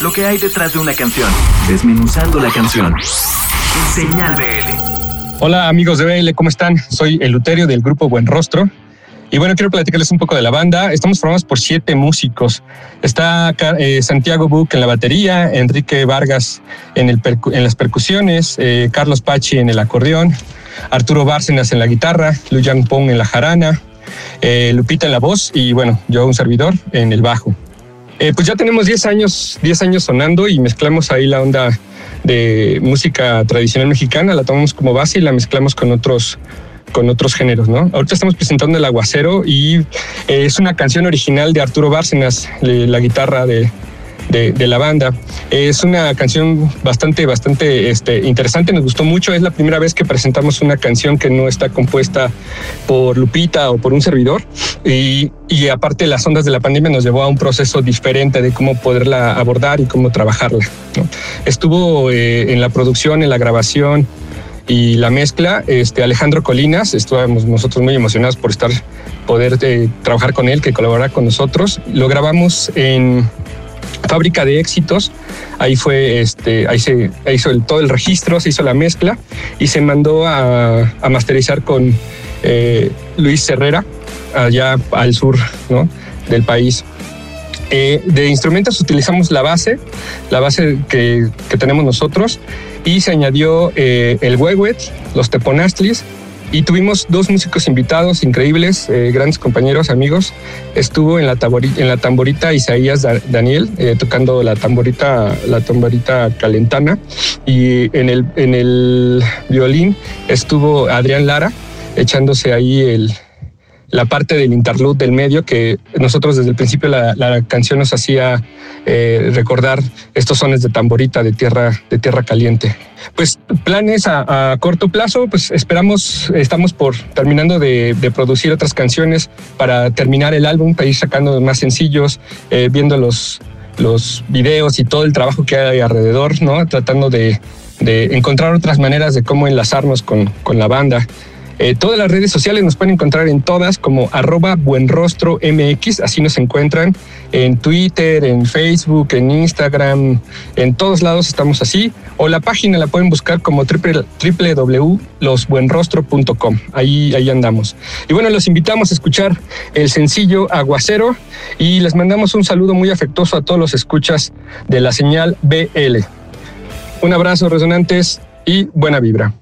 lo que hay detrás de una canción, desmenuzando la canción. Señal BL. Hola amigos de BL, ¿cómo están? Soy el Luterio del grupo Buen Rostro. Y bueno, quiero platicarles un poco de la banda. Estamos formados por siete músicos. Está eh, Santiago Buc en la batería, Enrique Vargas en, las percusiones, eh, Carlos Pachi en el acordeón, Arturo Bárcenas en la guitarra, Yang Pong en la jarana, eh, Lupita en la voz y bueno, yo un servidor en el bajo. Pues ya tenemos 10 años, 10 años sonando y mezclamos ahí la onda de música tradicional mexicana, la tomamos como base y la mezclamos con otros con otros géneros, ¿no? Ahorita estamos presentando El Aguacero y eh, es una canción original de Arturo Bárcenas, la guitarra de, de, la banda. Es una canción bastante, bastante este, interesante, nos gustó mucho. Es la primera vez que presentamos una canción que no está compuesta por Lupita o por un servidor. Y, y aparte, las ondas de la pandemia nos llevó a un proceso diferente de cómo poderla abordar y cómo trabajarla. Estuvo eh, en la producción, en la grabación y la mezcla, este, Alejandro Colinas, estábamos nosotros muy emocionados por estar, poder eh, trabajar con él, que colabora con nosotros. Lo grabamos en Fábrica de Éxitos, ahí fue, este, ahí se hizo el, todo el registro, se hizo la mezcla y se mandó a, masterizar con eh, Luis Herrera, allá al sur ¿no? del país. Eh, de instrumentos utilizamos la base, la base que, que tenemos nosotros, y se añadió eh, el huehuet, los teponastlis, y tuvimos dos músicos invitados increíbles, eh, grandes compañeros, amigos. Estuvo en la, tamborita, Isaías Daniel, tocando la tamborita, la tamborita calentana, y en el, en el violín estuvo Adrián Lara, echándose ahí el, la parte del interlude del medio que nosotros desde el principio la, la canción nos hacía eh, recordar estos sones de tamborita de tierra, de tierra caliente. Pues planes a, corto plazo, pues esperamos, estamos por terminando de, producir otras canciones para terminar el álbum, para ir sacando más sencillos, eh, viendo los, los videos y todo el trabajo que hay alrededor, ¿no? Tratando de, de encontrar otras maneras de cómo enlazarnos con, con la banda. Eh, todas las redes sociales nos pueden encontrar en todas como arroba buenrostro MX, así nos encuentran en Twitter, en Facebook, en Instagram, en todos lados estamos así. O la página la pueden buscar como www.losbuenrostro.com. Ahí, ahí andamos. Y bueno, los invitamos a escuchar el sencillo Aguacero y les mandamos un saludo muy afectuoso a todos los escuchas de la señal BL. Un abrazo, resonantes, y buena vibra.